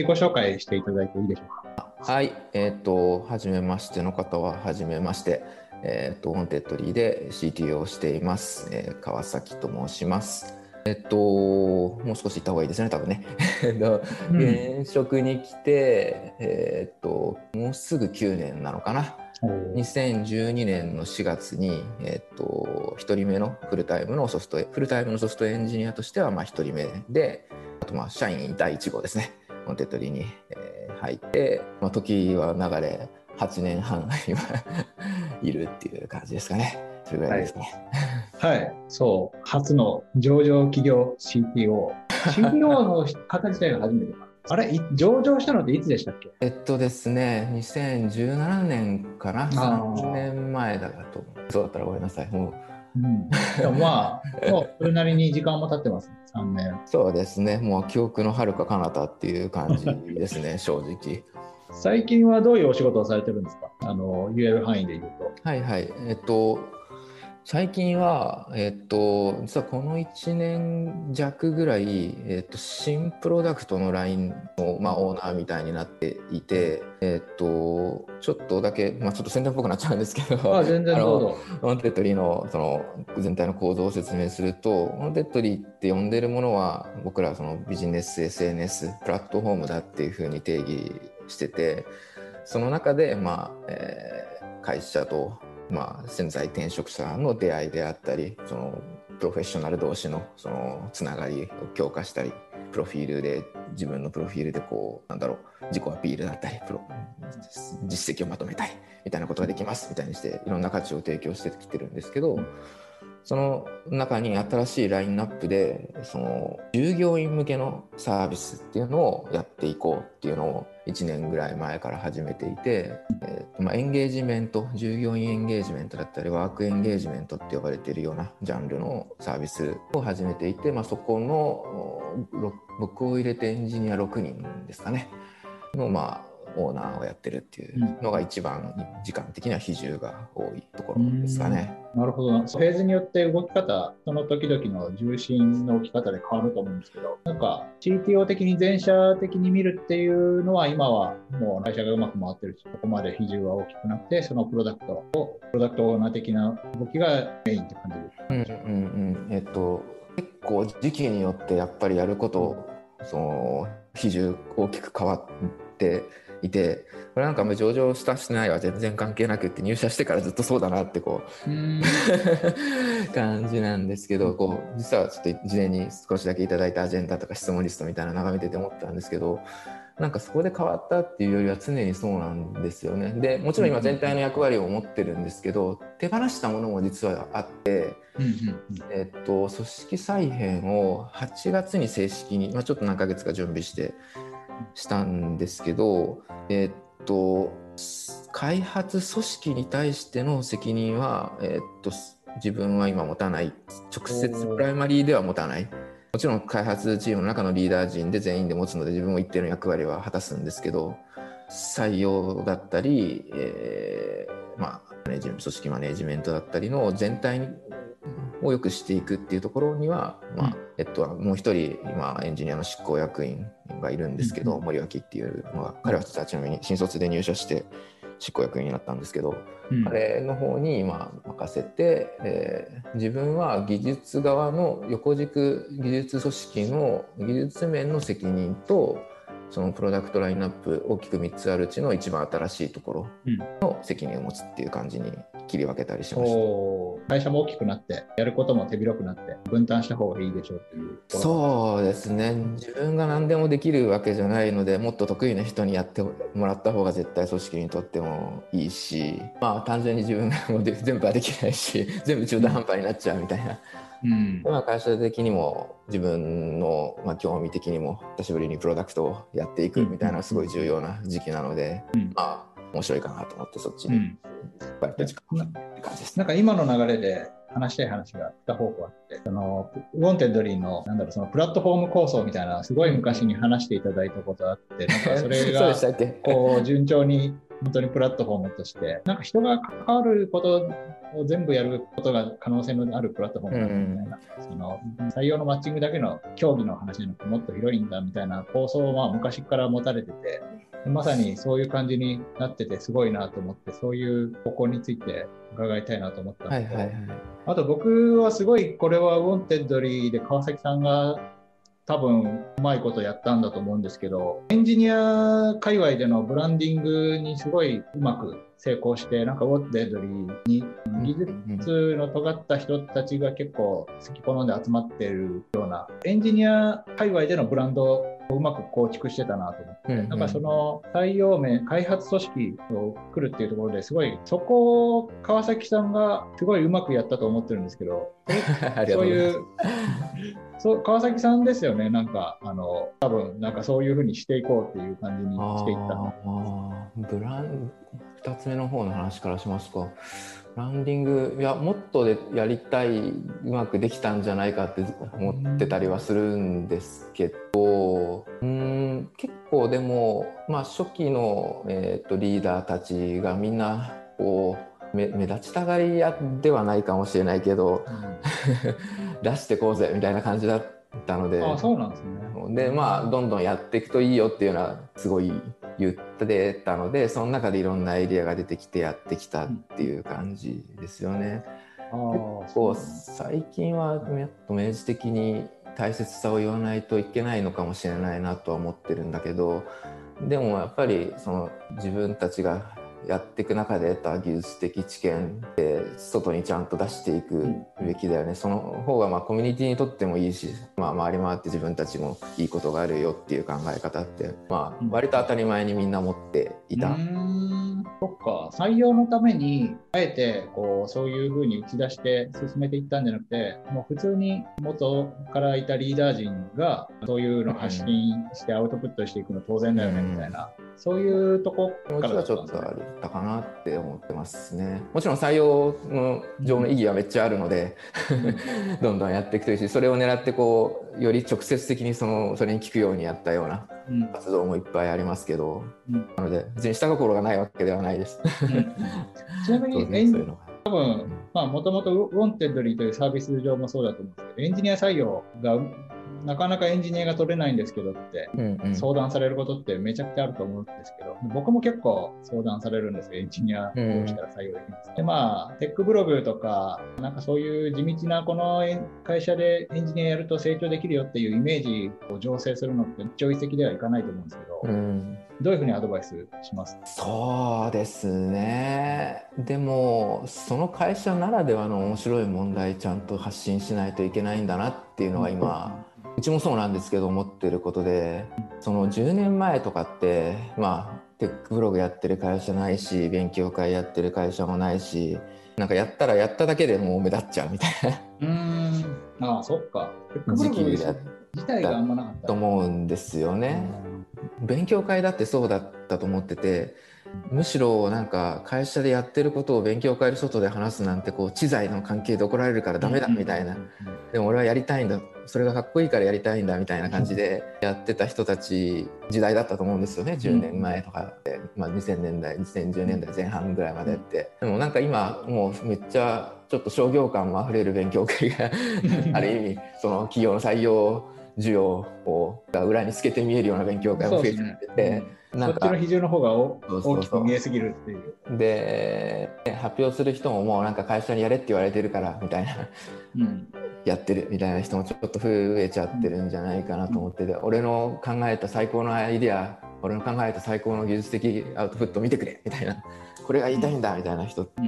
自己紹介していただいていいでしょうか？はい、えっ、ー、と、はじめましての方は、はじめまして。えっ、ー、と、 Wantedly で CTO をしています。えー、川崎と申します。えっと、もう少し言った方がいいですね、多分ね。現職に来て、えっと、もうすぐ9年なのかな？2012年の4月に、えっと、1人目のフルタイムのソフトフルタイムのソフトエンジニアとしてはまあ1人目であとまあ社員第1号ですね Wantedly に、えー、入って、まあ、時は流れ8年半 今いるっていう感じですかね。それぐらいですね。はい、はい、そう。初の上場企業 CTO CTO の方自体が初めてかあれ、上場したのっていつでしたっけ？えっとですね、2017年かな、3年前だとそうだったらごめんなさい。もううん、でもまあ、もうそれなりに時間も経ってます、ね、3年。そうですね、もう記憶の遥か彼方っていう感じですね、正直。最近はどういうお仕事をされてるんですか？あの言える範囲で言うと。はいはい。えっと、最近は、えっと、実はこの1年弱ぐらい、えっと、新プロダクトの ラインの、まあ、オーナーみたいになっていて、えっと、ちょっとだけ、まあ、ちょっと宣伝っぽくなっちゃうんですけど、あ全然どうぞ。 Wantedly のその全体の構造を説明すると、 Wantedly って呼んでるものは、僕らそのビジネス SNS、プラットフォームだっていうふうに定義してて、その中で、まあえー、会社とまあ、潜在転職者の出会いであったりそのプロフェッショナル同士のそのつながりを強化したりプロフィールで自分のプロフィールでこうなんだろう自己アピールだったりプロ実績をまとめたいみたいなことができますみたいにしていろんな価値を提供してきてるんですけどその中に新しいラインナップでその従業員向けのサービスっていうのをやっていこうっていうのを1年ぐらい前から始めていて、えーまあ、エンゲージメント従業員エンゲージメントだったりワークエンゲージメントって呼ばれているようなジャンルのサービスを始めていて、まあ、そこの僕を入れてエンジニア6人ですかねのまあオーナーをやってるっていうのが一番時間的には比重が多いところですかね。なるほど。フェーズによって動き方その時々の重心の置き方で変わると思うんですけどなんか CTO 的に全社的に見るっていうのは今はもう会社がうまく回ってるしここまで比重は大きくなってそのプロダクトをプロダクトオーナー的な動きがメインって感じです。うんうんうん。えっと結構時期によってやっぱりやることその比重大きく変わっていてこれなんかもう上場したしないは全然関係なくって入社してからずっとそうだなってこう 感じなんですけどこう実はちょっと事前に少しだけいただいたアジェンダとか質問リストみたいなの眺めてて思ったんですけどなんかそこで変わったっていうよりは常にそうなんですよね。でもちろん今全体の役割を持ってるんですけど手放したものも実はあって、えっと、組織再編を8月に正式に、まあ、ちょっと何ヶ月か準備してしたんですけど、えー、っと開発組織に対しての責任は、えー、っと自分は今持たない。直接プライマリーでは持たない。もちろん開発チームの中のリーダー陣で全員で持つので自分も一定の役割は果たすんですけど採用だったり、えー、まあ組織マネジメントだったりの全体を良くしていくっていうところには、まあえっと、もう一人今エンジニアの執行役員がいるんですけど、うん、森脇っていうのが彼はちなみに新卒で入社して執行役員になったんですけど、うん、彼の方に今任せて、えー、自分は技術側の横軸技術組織の技術面の責任とそのプロダクトラインナップ大きく3つあるうちの一番新しいところの責任を持つっていう感じに切り分けたりしました。会社も大きくなってやることも手広くなって分担した方がいいでしょうっていうそうですね自分が何でもできるわけじゃないのでもっと得意な人にやってもらった方が絶対組織にとってもいいしまあ単純に自分がもう全部はできないし全部中途半端になっちゃうみたいな。うん、今会社的にも自分の、まあ、興味的にも久しぶりにプロダクトをやっていくみたいなすごい重要な時期なので、うん、まあ面白いかなと思ってそっちに。引っ張って時間って感じです、なんか今の流れで話したい話が2方向あってその Wantedly のなんだろうそのプラットフォーム構想みたいなすごい昔に話していただいたことあってなんかそれが こう順調に本当にプラットフォームとしてなんか人が関わることを全部やることが可能性のあるプラットフォームだみたいな、その採用のマッチングだけの狭義の話じゃなくてもっと広いんだみたいな構想は昔から持たれてて、まさにそういう感じになっててすごいなと思って、そういう方向について伺いたいなと思ったんですけど、はいはいはい、あと僕はすごいこれは Wantedly で川崎さんが多分うまいことやったんだと思うんですけどエンジニア界隈でのブランディングにすごいうまく成功してなんかウォッテッドリーに技術の尖った人たちが結構好き好んで集まってるようなエンジニア界隈でのブランドうまく構築してたなと思って、うんうん、なんかその採用面、開発組織を作るっていうところですごい、そこを川崎さんがすごいうまくやったと思ってるんですけど、そういうそう川崎さんですよね、なんか、あの多分なんかそういうふうにしていこうっていう感じにしていったの。ブラン2つ目の方の話からしますか。ランディングいやもっとでやりたいうまくできたんじゃないかって思ってたりはするんですけどうん結構でも、まあ、初期の、えーと、リーダーたちがみんなこう目目立ちたがり屋ではないかもしれないけど、うん、出してこうぜみたいな感じだったので。あそうなんですね。でまあどんどんやっていくといいよっていうのはすごい言ってたのでその中でいろんなアイディアが出てきてやってきたっていう感じですよね。結構最近はやっと明示的に大切さを言わないといけないのかもしれないなとは思ってるんだけどでもやっぱりその自分たちがやっていく中で得た技術的知見で外にちゃんと出していくべきだよね、うん、その方がまあコミュニティにとってもいいし、まあ、回り回って自分たちもいいことがあるよっていう考え方って、まあ、割と当たり前にみんな持っていた。そっか採用のためにあえてこうそういうふうに打ち出して進めていったんじゃなくてもう普通に元からいたリーダー陣がそういうのを発信してアウトプットしていくの当然だよねみたいな、そういうとこからはちょっとあったかなって思ってますね。もちろん採用の上の意義はめっちゃあるので どんどんやっていくといいしそれを狙ってこうより直接的にそのそれに効くようにやったような活動もいっぱいありますけど、うん、なので別に下心がないわけではないです。ちなみにエン多分もともと Wantedly というサービス上もそうだと思うんですけどエンジニア採用がなかなかエンジニアが取れないんですけどって相談されることってめちゃくちゃあると思うんですけど、僕も結構相談されるんですよ、エンジニアどうしたら採用できます。か、で、まあ、テックブログとか、なんかそういう地道なこの会社でエンジニアやると成長できるよっていうイメージを醸成するのって一朝一夕ではいかないと思うんですけど、うん、どういうふうにアドバイスします？そうですね。でも、その会社ならではの面白い問題ちゃんと発信しないといけないんだなっていうのが今、うちもそうなんですけど思ってることでその10年前とかってまあテックブログやってる会社ないし勉強会やってる会社もないしなんかやったらやっただけでもう目立っちゃうみたいな。うん。ああそっか。時期でやったと思うんですよね。勉強会だってそうだったと思っててむしろなんか会社でやってることを勉強会で外で話すなんてこう知財の関係で怒られるからダメだみたいな。でも俺はやりたいんだそれがかっこいいからやりたいんだみたいな感じでやってた人たち時代だったと思うんですよね。10年前とかで、まあ、2000年代2010年代前半ぐらいまでって。でもなんか今もうめっちゃちょっと商業感もあふれる勉強会が ある意味その企業の採用需要をが裏に透けて見えるような勉強会も増えてて。そっちの比重の方が大きく見えすぎるっていう。で発表する人ももうなんか会社にやれって言われてるからみたいな、うん、やってるみたいな人もちょっと増えちゃってるんじゃないかなと思ってて、うん、俺の考えた最高のアイディア俺の考えた最高の技術的アウトプット見てくれみたいな。これが言いたいんだみたいな人って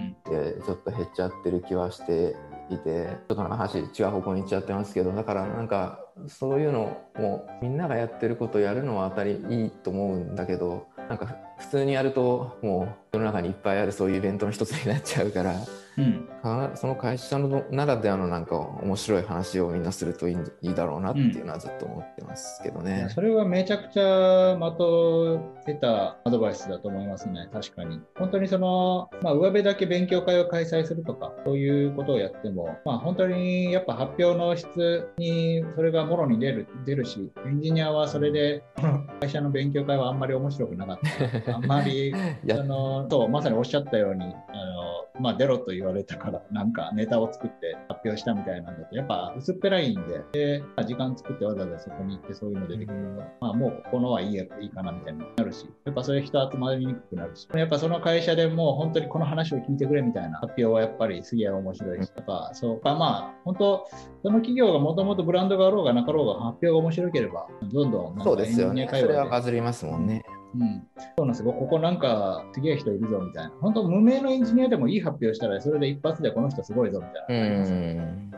ちょっと減っちゃってる気はしていて。ちょっと話違う方向に行っちゃってますけど。だからなんかそういうのもみんながやってることやるのは当たりいいと思うんだけどなんか普通にやるともう世の中にいっぱいあるそういうイベントの一つになっちゃうから。うん、その会社のならではのなんか面白い話をみんなするといいいいだろうなっていうのはずっと思ってますけどね、うん、それはめちゃくちゃ的出たアドバイスだと思いますね。確かに。本当にその、まあ、上辺だけ勉強会を開催するとかそういうことをやっても、まあ、本当にやっぱ発表の質にそれがもろに出る出るしエンジニアはそれで 会社の勉強会はあんまり面白くなかった。あんまり そのとまさにおっしゃったようにあのまあ、出ろと言われたから なんかネタを作って発表したみたいなんだとやっぱ薄っぺらいんでで時間作ってわざわざそこに行ってそういうの出てくると、まあ、もうここのはいいやいいかなみたいになるしやっぱそういう人集まりにくくなるしやっぱその会社でもう本当にこの話を聞いてくれみたいな発表はやっぱりすげえ面白いしやっぱそうかまあ本当その企業がもともとブランドがあろうがなかろうが発表が面白ければどんどんそうですよねそれはバズりますもんね。うん、そうなんですよ。ここなんかすげえ人いるぞみたいな。本当、無名のエンジニアでもいい発表したら、それで一発でこの人すごいぞみたいな。うん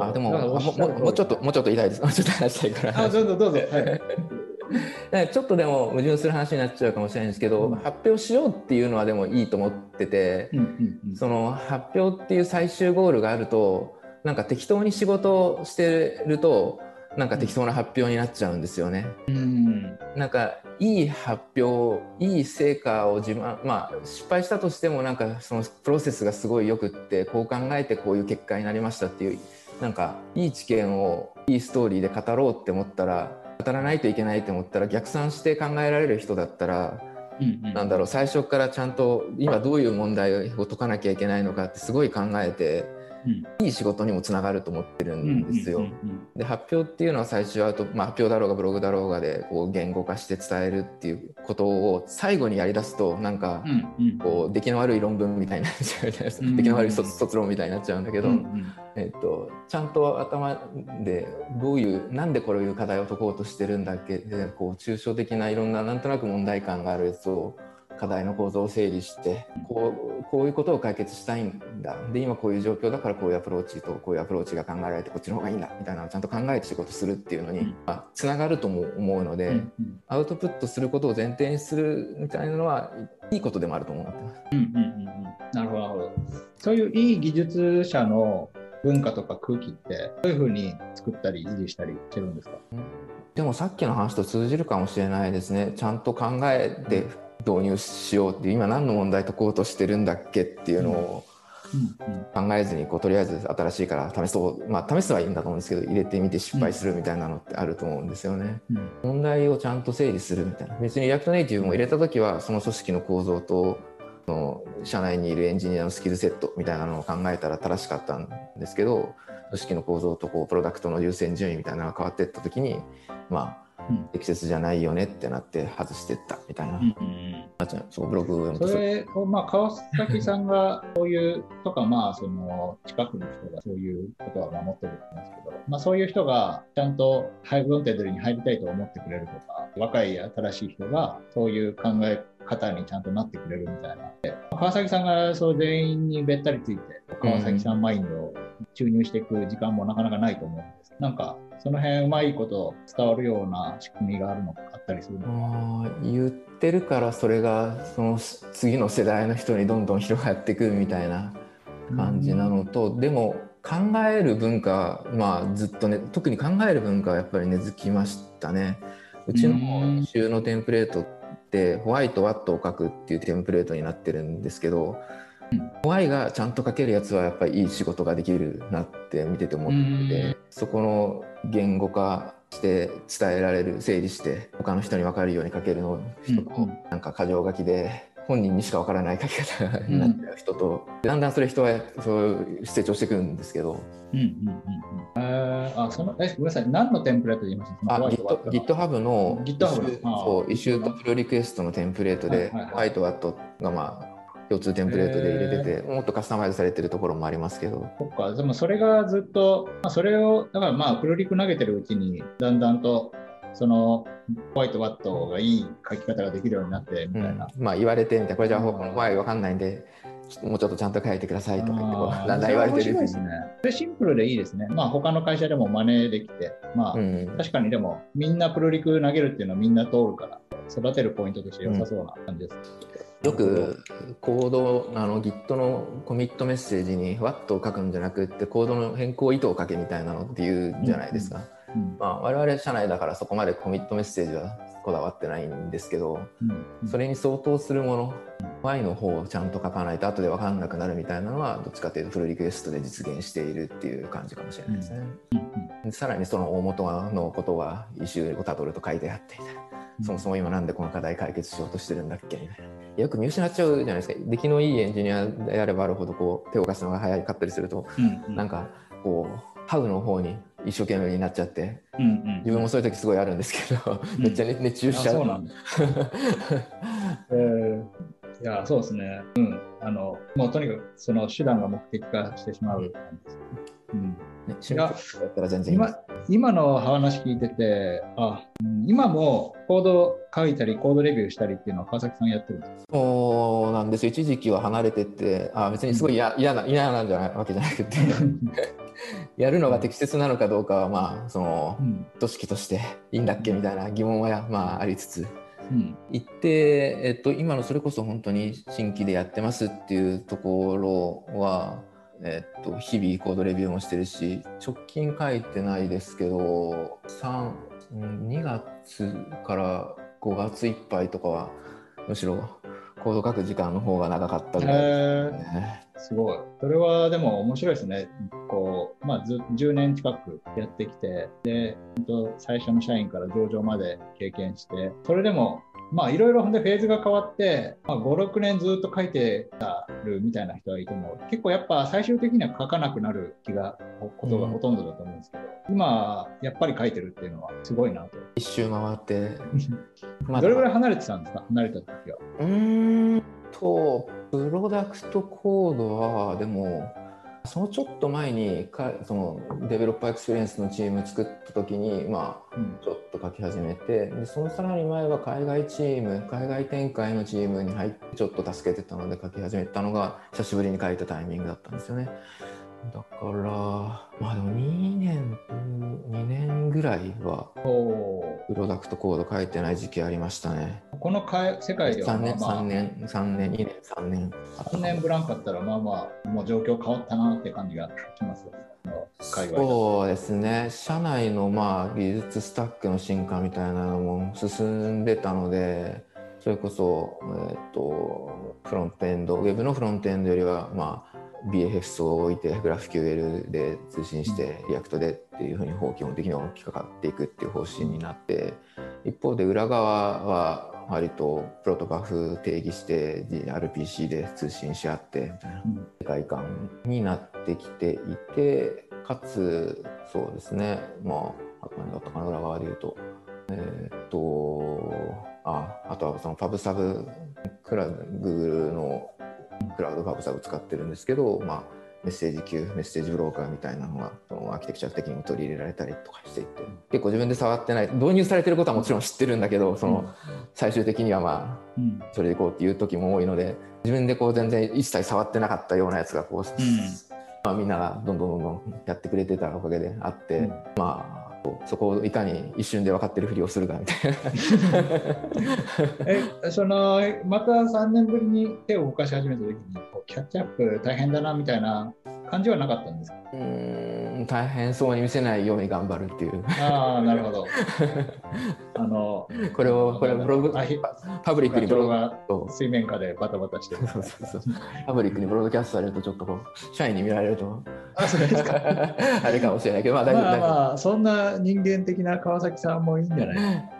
あでもももうちょっともうちょっと痛いです。も うちょっと話したいから。あどうぞどうぞ。はい、ちょっとでも矛盾する話になっちゃうかもしれないんですけど、うん、発表しようっていうのはでもいいと思ってて、うんうんうん、その発表っていう最終ゴールがあるとなんか適当に仕事をしてるとなんか適当な発表になっちゃうんですよね。うん、なんかいい発表いい成果を自慢まあ失敗したとしてもなんかそのプロセスがすごいよくってこう考えてこういう結果になりましたっていうなんかいい知見をいいストーリーで語ろうって思ったら語らないといけないと思ったら逆算して考えられる人だったら、うんうん、なんだろう最初からちゃんと今どういう問題を解かなきゃいけないのかってすごい考えて。いい仕事にもつながると思ってるんですよ。で発表っていうのは最初はと、まあ、発表だろうがブログだろうがでこう言語化して伝えるっていうことを最後にやりだすとなんかこう出来の悪い論文みたいになっちゃうじゃないですか。出来の悪い卒論みたいになっちゃうんだけど、えっと、ちゃんと頭でどういうなんでこういう課題を解こうとしてるんだっけこう抽象的ないろんななんとなく問題感がある。やつを課題の構造を整理してこうこういうことを解決したいんだ。で今こういう状況だからこういうアプローチとこういうアプローチが考えられてこっちの方がいいんだみたいなのをちゃんと考えて仕事するっていうのにつながるとも思うので、アウトプットすることを前提にするみたいなのはいいことでもあると思ってます。うんうんうん、なるほどそういういい技術者の文化とか空気ってどういうふうに作ったり維持したりしてるんですか、でもさっきの話と通じるかもしれないですね。ちゃんと考えて導入しようっていう今何の問題解こうとしてるんだっけっていうのを考えずにこうとりあえず新しいから試そう。まあ試すはいいんだと思うんですけど入れてみて失敗するみたいなのってあると思うんですよね。うん、問題をちゃんと整理するみたいな。別に React Native も入れた時はその組織の構造とその社内にいるエンジニアのスキルセットみたいなのを考えたら正しかったんですけど組織の構造とこうプロダクトの優先順位みたいなのが変わっていった時にまあ適切じゃないよねってなって外してったみたいな、うん。うん、そうブログをそれを、まあ、川崎さんがそういうとか、まあ、その近くの人がそういうことは守ってると思うんですけど、まあ、そういう人がちゃんとハイブロンテッドに入りたいと思ってくれるとか若い新しい人がそういう考え方にちゃんとなってくれるみたいな。川崎さんがそう全員にべったりついて川崎さんマインドを注入していく時間もなかなかないと思うんです。けどなんかその辺うまいこと伝わるような仕組みがあるのかあったりするのか言ってるからそれがその次の世代の人にどんどん広がってくるみたいな感じなのと、でも考える文化まあずっとね特に考える文化はやっぱり根付きましたね。うちの週のテンプレートってホワイトワットを書くっていうテンプレートになってるんですけど、ホワイがちゃんと書けるやつはやっぱりいい仕事ができるなって見てて思ってて、そこの言語化して伝えられる整理して他の人に分かるように書けるの人と、なんか箇条書きで本人にしか分からない書き方になってる人と、うん、だんだんそれ人はそう成長していくんですけど。うんうんうんえー、あそのえごめんなさい、何のテンプレートで言いました？あ GitHub の GitHub そうイシューとプルリクエストのテンプレートで、ホワイトワットがまあ共通テンプレートで入れてて、もっとカスタマイズされてるところもありますけど。そっか、でもそれがずっと、まあ、それを、だからまあ、プロリク投げてるうちに、だんだんと、その、ホワイトワットがいい書き方ができるようになって、みたいな。うん、まあ、言われてみたいな、これじゃあ、ホワイわかんないんで、もうちょっとちゃんと書いてくださいとか言ってこう、だんだん言われてるですね。それシンプルでいいですね。まあ、他の会社でも真似できて、まあ、うん、確かにでも、みんなプロリク投げるっていうのはみんな通るから、育てるポイントとして良さそうな感じです。うんよくコードあの Git のコミットメッセージに What を書くんじゃなくってコードの変更意図を書けみたいなのって言うじゃないですか、うんうん、まあ、我々社内だからそこまでコミットメッセージはこだわってないんですけど、うん、それに相当するもの Y の方をちゃんと書かないと後で分かんなくなるみたいなのはどっちかというとフルリクエストで実現しているっていう感じかもしれないですね、さらにその大元のことはイシューをたどると書いてあってそもそも今なんでこの課題解決しようとしてるんだっけみたいな。よく見失っちゃうじゃないですか出来のいいエンジニアであればあるほどこう手を貸すのが早かったりすると、うんうんなんかこうハウの方に一生懸命になっちゃってうんうん自分もそういう時すごいあるんですけど、めっちゃ熱熱中あしちゃう。そうなんだ。えーいや、そうですね。うん。あの、もうとにかくその手段が目的化してしまう感じですね。うん。ね、いいです今今の話聞いてて、あ、うん今もコード書いたり、コードレビューしたりっていうのは川崎さんやってるんですか？そうなんですよ一時期は離れててあ別にすごい嫌嫌な嫌なんじゃないわけじゃなくて やるのが適切なのかどうかはまあそのうん。組織としていいんだっけみたいな疑問はまあありつつうん。行って、えっと、今のそれこそ本当に新規でやってますっていうところは、えっと、日々コードレビューもしてるし直近書いてないですけど32月から5月いっぱいとかはむしろコード書く時間の方が長かったぐらいですね。すごい。それはでも面白いですね。こう、まあ、ず10年近くやってきて、で、最初の社員から上場まで経験して、それでも、まあ、いろいろほんでフェーズが変わって、まあ、5、6年ずっと書いてたるみたいな人がいても、結構やっぱ最終的には書かなくなる気が、ことがほとんどだと思うんですけど、今、やっぱり書いてるっていうのはすごいなと。一周回って、まどれぐらい離れてたんですか？離れた時は。うーんとプロダクトコードはでもそのちょっと前にかその Developer Experience のチーム作った時にまあうん。ちょっと書き始めてでそのさらに前は海外チーム海外展開のチームに入ってちょっと助けてたので書き始めたのが久しぶりに書いたタイミングだったんですよねだからまあでも2年2年ぐらいはおプロダクトコード書いてない時期ありましたね。このか世界では3年まあまあ。3年3年2年3年。3年ブランクあったら、まあまあ、もう状況変わったなって感じがしますそうですね。社内のまあ技術スタックの進化みたいなのも進んでたのでそれこそ、えっとフロントエンドウェブのフロントエンドよりはまあ BFF を置いてグラフ QL で通信して React でっていうふうに基本的には大きくかかっていくっていう方針になって一方で裏側は割と protobuf 定義して RPC で通信し合ってみたいな。うん。世界観になってきていてかつそうですね。まあ何だったかな裏側で言うと。えーっとああとはそのパブサブクラウド Google のクラウドパブサブ使ってるんですけど、まあ、メッセージ級メッセージブローカーみたいなのがそのアーキテクチャ的にも取り入れられたりとかしていて。結構自分で触ってない導入されてることはもちろん知ってるんだけどその最終的にはまあうん。それでいこうっていう時も多いので自分でこう全然一切触ってなかったようなやつがこう、まあ、みんながどんどんどんどんやってくれてたおかげであって、うん。まあそこをいかに一瞬で分かってるふりをするかみたいな。えそのまた3年ぶりに手を動かし始めた時にキャッチアップ大変だなみたいな感じはなかったんですか？うーん大変そうに見せないように頑張るっていう。ああなるほど。あのこれをこれブログパブリックにブログ水面下でバタバタしてる。そうそうそう。パブリックにブロードキャストされるとちょっとこう社員に見られると。あそうですか。あれかもしれないけどまあ大丈夫まあまあそんな人間的な川崎さんもいいんじゃない？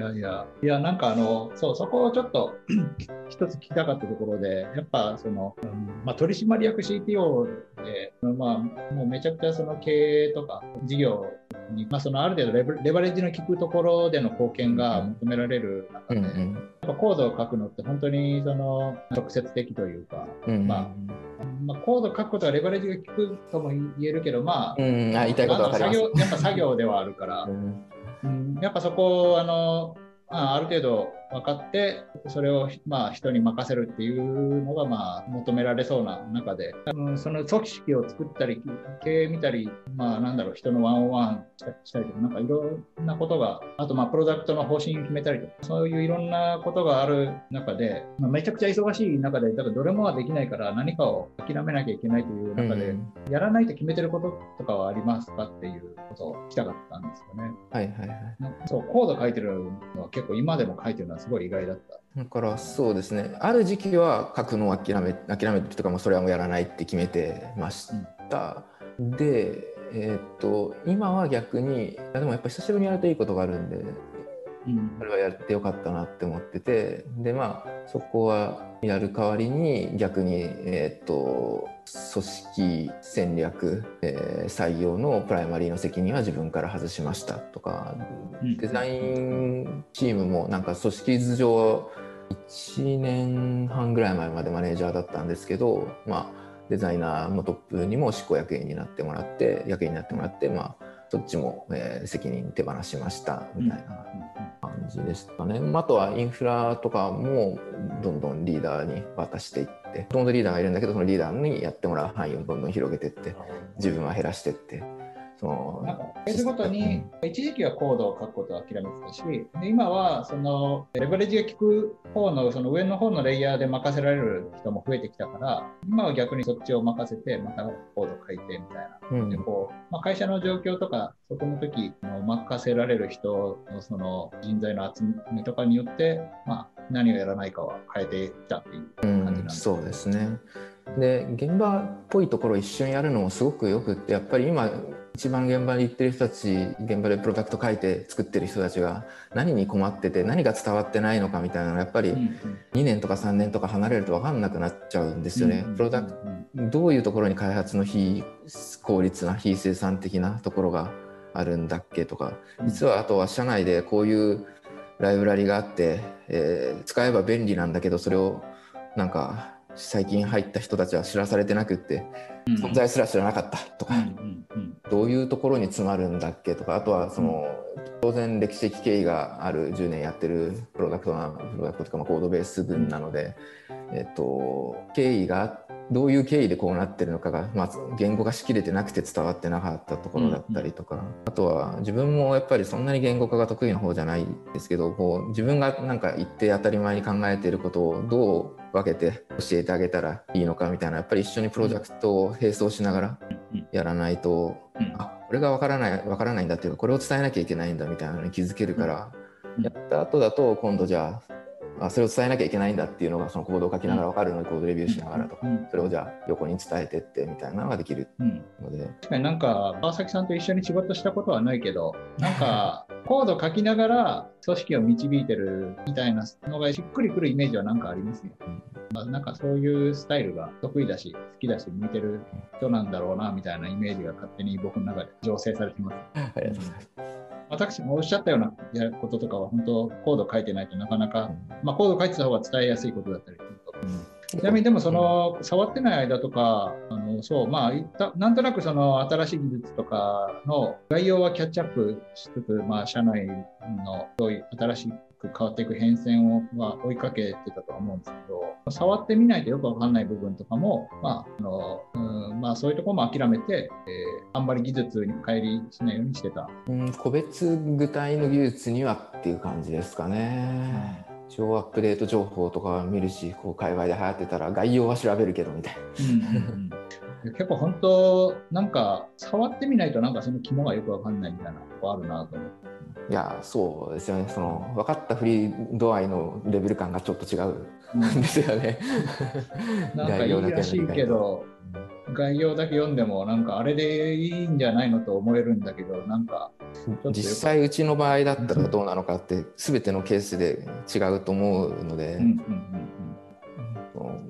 いやいや、いや、なんかあの、そう、そこをちょっと 一つ聞きたかったところで、やっぱその、うんまあ、取締役 CTO で、まあ、もうめちゃくちゃその経営とか事業に、まあ、そのある程度レバレバレッジの効くところでの貢献が求められる中で、やっうん。うんぱコードを書くのって本当にその直接的というか、うんまあまあ、コードを書くことはレバレッジが効くとも言えるけど、まあ、うんあ言いたいことはやっぱ作業ではあるからう、んうん、やっぱそこあのあある程度分かってそれを、まあ、人に任せるっていうのが、まあ、求められそうな中で、うん、その組織を作ったり経営見たり、まあ、なんだろう人のワンオンワンしたりとかなんかいろんなことがあとまあプロダクトの方針決めたりとかそういういろんなことがある中で、まあ、めちゃくちゃ忙しい中でだからどれもはできないから何かを諦めなきゃいけないという中で、うん。やらないと決めてることとかはありますかっていうことを聞きたかったんですよね。はいはいはい。そう、コード書いてるのは結構今でも書いてるのはすごい意外だった。だからそうですね。ある時期は書くのを諦め諦めてとかもそれはもうやらないって決めてました、でえーっと今は逆にでもやっぱ久しぶりにやるといいことがあるんでうん。それはやってよかったなって思っててでまあそこはやる代わりに逆に、えー、と組織戦略、えー採用のプライマリーの責任は自分から外しましたとかうんデザインチームもなんか組織図上1年半ぐらい前までマネージャーだったんですけど、まあ、デザイナーのトップにも執行役員になってもらって役員になってもらって、まあ、そっちも、えー責任手放しましたみたいな感じでしたね。あとはインフラとかもどんどんリーダーに渡していってもともとリーダーがいるんだけどそのリーダーにやってもらう範囲をどんどん広げていって自分は減らしていってそのなんかフェーズごとに一時期はコードを書くことを諦めてたしで今はそのレバレッジが効く方のその上の方のレイヤーで任せられる人も増えてきたから今は逆にそっちを任せてまたコード書いてみたいな。うんでこうまあ、会社の状況とかそこの時の任せられる人のその人材の集めとかによって、まあ、何をやらないかは変えてきたっていううん、感じなんですそうですね。で現場っぽいところを一緒にやるのもすごくよくってやっぱり今一番現場に行ってる人たち現場でプロダクト書いて作ってる人たちが何に困ってて何が伝わってないのかみたいなのやっぱりうん2年とか3年とか離れると分かんなくなっちゃうんですよね。うんプロダクトどういうところに開発の非効率な非生産的なところがあるんだっけとか実はあとは社内でこういうライブラリがあって、えー使えば便利なんだけどそれをなんか最近入った人たちは知らされてなくってうん。存在すら知らなかったとか、うんうんうん。どういうところに詰まるんだっけとかあとはその、当然歴史的経緯がある10年やってるプロダクトなプロダクトとかまあコードベース群なので、えっと、経緯がどういう経緯でこうなってるのかが、まあ、言語化しきれてなくて伝わってなかったところだったりとか、あとは自分もやっぱりそんなに言語化が得意な方じゃないですけどこう自分がなんか言って当たり前に考えていることをどう分けて教えてあげたらいいのかみたいなやっぱり一緒にプロジェクトを並走しながらうんやらないとうんあこれが分からない分からないんだっていうかこれを伝えなきゃいけないんだみたいなのに気づけるから、うん。やった後だと今度じゃああそれを伝えなきゃいけないんだっていうのがそのコードを書きながら分かるのでコードレビューしながらとか、うんそれをじゃあ横に伝えてってみたいなのができるうんので、確かになんか川崎さんと一緒に仕事したことはないけどなんかコード書きながら組織を導いてるみたいなのがしっくりくるイメージはなんかありますよ。まあ、なんかそういうスタイルが得意だし好きだし向いてる人なんだろうなみたいなイメージが勝手に僕の中で醸成されてます。ありがとうございます。私もおっしゃったようなやることとかは本当コード書いてないとなかなか、まあ、コード書いてた方が伝えやすいことだったりすると。ちなみにでもその触ってない間とか、あのそうまあいったなんとなくその新しい技術とかの概要はキャッチアップしつつ、まあ社内のそういう新しく変わっていく変遷をまあ追いかけてたとは思うんですけど、触ってみないとよくわかんない部分とかも、まああのうんまあそういうところも諦めて、えーあんまり技術に乖離しないようにしてた。うん、個別具体の技術にはっていう感じですかね。一応アップデート情報とかは見るし、こう界隈で流行ってたら概要は調べるけどみたいな。うんうんうん結構本当、なんか触ってみないとなんかその肝がよくわかんないみたいなとこあるなと思って。いや、そうですよね。その分かったフリー度合いのレベル感がちょっと違うんですよね。なんかいいらしいけど、概要だけ読んでもなんかあれでいいんじゃないのと思えるんだけど、なんか実際うちの場合だったらどうなのかって全てのケースで違うと思うので、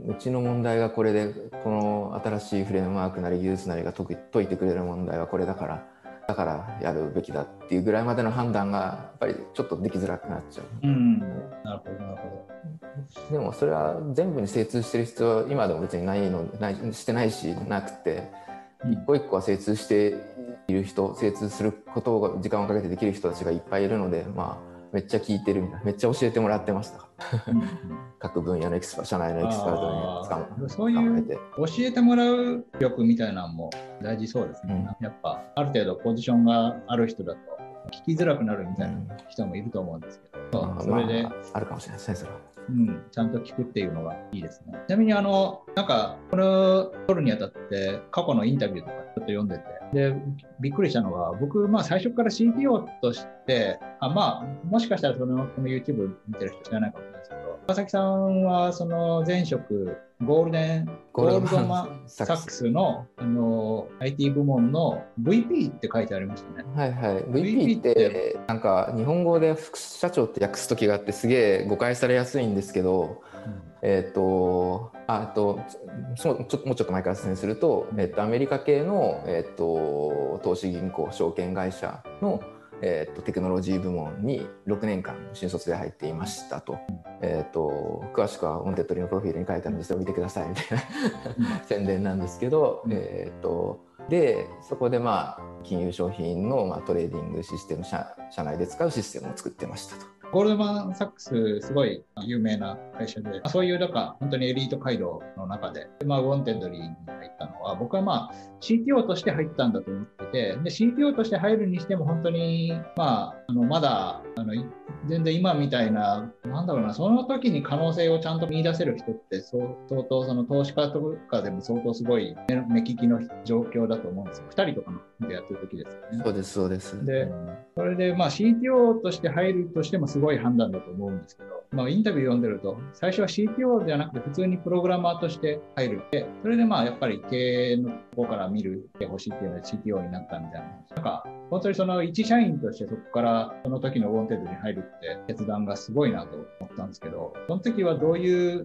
うちの問題がこれでこの新しいフレームワークなり技術なりが解いてくれる問題はこれだからだからやるべきだっていうぐらいまでの判断がやっぱりちょっとできづらくなっちゃう。うんなるほど、なるほでもそれは全部に精通してる必要は今でも別にないのないしてないしなくてど。一個一個は精通している人精通することを時間をかけてできる人たちがいっぱいいるのでまあめっちゃ聞いてるみたいな。めっちゃ教えてもらってました。うんうん各分野のエキスパ社内のエキスパートにそういう教えてもらう力みたいなのも大事そうですね。やっぱある程度ポジションがある人だと聞きづらくなるみたいな人もいると思うんですけど、まあそれで、まああるかもしれないですねそれは。うん、ちゃんと聞くっていうのがいいですね。ちなみにあの、なんか、この撮るにあたって過去のインタビューとかちょっと読んでて、で、びっくりしたのが、僕、まあ最初から CTO として、あまあ、もしかしたらそのこの YouTube 見てる人知らないかもしれないですけど、川崎さんはその前職、ゴールデン、ゴールドマンサックスのあの IT 部門の VP って書いてありましたね。はいはい。VP ってなんか日本語で副社長って訳す時があってすげえ誤解されやすいんですけど、うん、えっ、ー、と、あとそちょもうちょっと前から説明すると、えっ、ー、とアメリカ系のえっ、ー、と投資銀行証券会社のえーと、テクノロジー部門に6年間新卒で入っていましたと,、えーと、詳しくは Wantedly のプロフィールに書いてあるんですよ見てくださいみたいな宣伝なんですけど、えーと、でそこでまあ金融商品の、まあ、トレーディングシステム社社内で使うシステムを作ってましたと。ゴールドマン・サックス、すごい有名な会社で、そういう、なんか、本当にエリート街道の中で、まあ、ウォンテッドリーに入ったのは、僕はまあ、CTO として入ったんだと思ってて、で、CTO として入るにしても、本当に、まあ、あのまだ、あの、全然今みたいな、なんだろうな、その時に可能性をちゃんと見出せる人って、相当、その投資家とかでも相当すごい目利きの状況だと思うんですよ。2人とかのでやってる時ですよね。そうです、そうです。で、それで、まあ CTO として入るとしてもすごい判断だと思うんですけど、まあインタビュー読んでると、最初は CTO じゃなくて普通にプログラマーとして入る。で、それでまあやっぱり経営の方から見るってほしいっていうので CTO になったみたいな。なんか、本当にその一社員としてそこからその時の Wantedly に入るって決断がすごいなと思ったんですけど、その時はどういう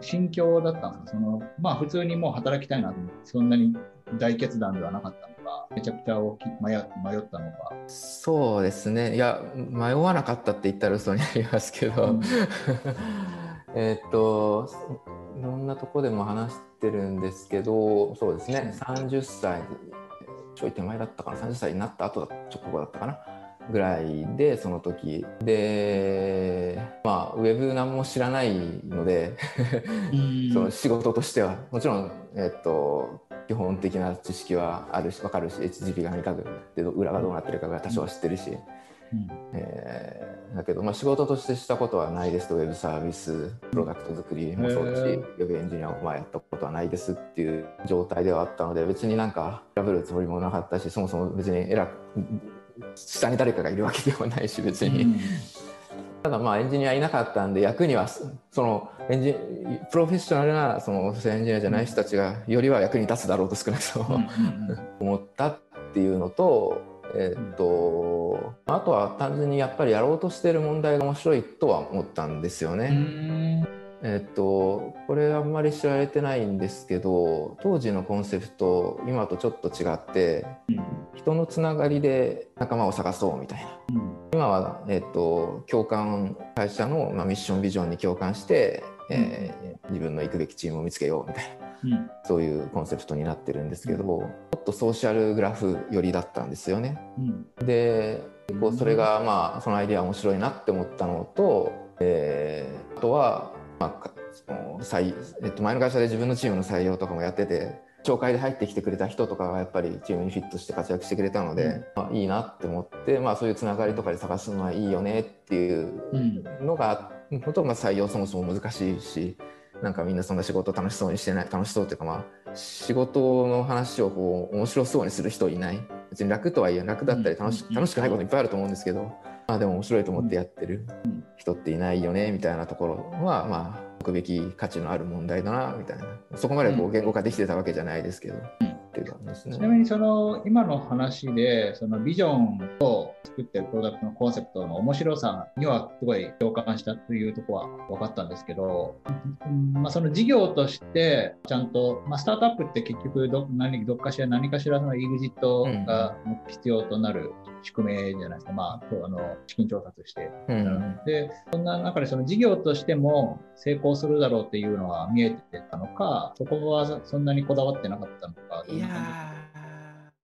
心境だったんですか？その、まあ普通にもう働きたいなと思って、そんなに大決断ではなかった。か、めちゃくちゃ大き迷迷ったのか。そうですね。いや、迷わなかったって言ったら嘘になりますけど、うん、えっと、いろんなとこでも話してるんですけど、そうですね、30歳ちょい手前だったかな。30歳になった後直後だったかなぐらいでその時。でまあウェブ何も知らないのでその仕事としては。もちろんえっと基本的な知識はあるし分かるし HTTP が何かで裏がどうなってるかが多少は知ってるし、うん、えー、だけど、まあ、仕事としてしたことはないですと。ウェブサービスプロダクト作りもそうだし、ウェブエンジニアをまあやったことはないですっていう状態ではあったので別になんか調べるつもりもなかったしそもそも別に偉く下に誰かがいるわけではないし別に。うんただまあエンジニアいなかったんで役にはそのエンジプロフェッショナルなそのエンジニアじゃない人たちがよりは役に立つだろうと少なくとも思ったっていうのとえー、っとあとは単純にやっぱりやろうとしてる問題が面白いとは思ったんですよね。えっとこれあんまり知られてないんですけど当時のコンセプト今とちょっと違って、人のつながりで仲間を探そうみたいな、今は、えっと、共感会社の、まあ、ミッションビジョンに共感して、えー、自分の行くべきチームを見つけようみたいな。うん、そういうコンセプトになってるんですけど、ちょっとソーシャルグラフ寄りだったんですよね。うん、でこうそれがまあそのアイデア面白いなって思ったのと、えー、あとは、まあ、その採えっと、前の会社で自分のチームの採用とかもやってて紹介で入ってきてくれた人とかがやっぱりチームにフィットして活躍してくれたので、うん、まあ、いいなって思って、まあ、そういうつながりとかで探すのはいいよねっていうのが、うん、本当まあ採用そもそも難しいしなんかみんなそんな仕事楽しそうにしてない楽しそうっていうかまあ仕事の話をこう面白そうにする人いない。別に楽とはいえ楽だったり楽し,、楽しくないこといっぱいあると思うんですけどまあでも面白いと思ってやってる人っていないよねみたいなところはまあ置くべき価値のある問題だなみたいなそこまでこう言語化できてたわけじゃないですけど。っていう感じですね。ちなみにその今の話でそのビジョンを作ってるプロダクトのコンセプトの面白さにはすごい共感したというところは分かったんですけど、まあ、その事業としてちゃんと、まあ、スタートアップって結局ど何どっかしら何かしらの EXIT が必要となる宿命じゃないですか、まあ、あの資金調達して、うん、でそんな中でその事業としても成功するだろうっていうのは見えてたのかそこはそんなにこだわってなかったのかいや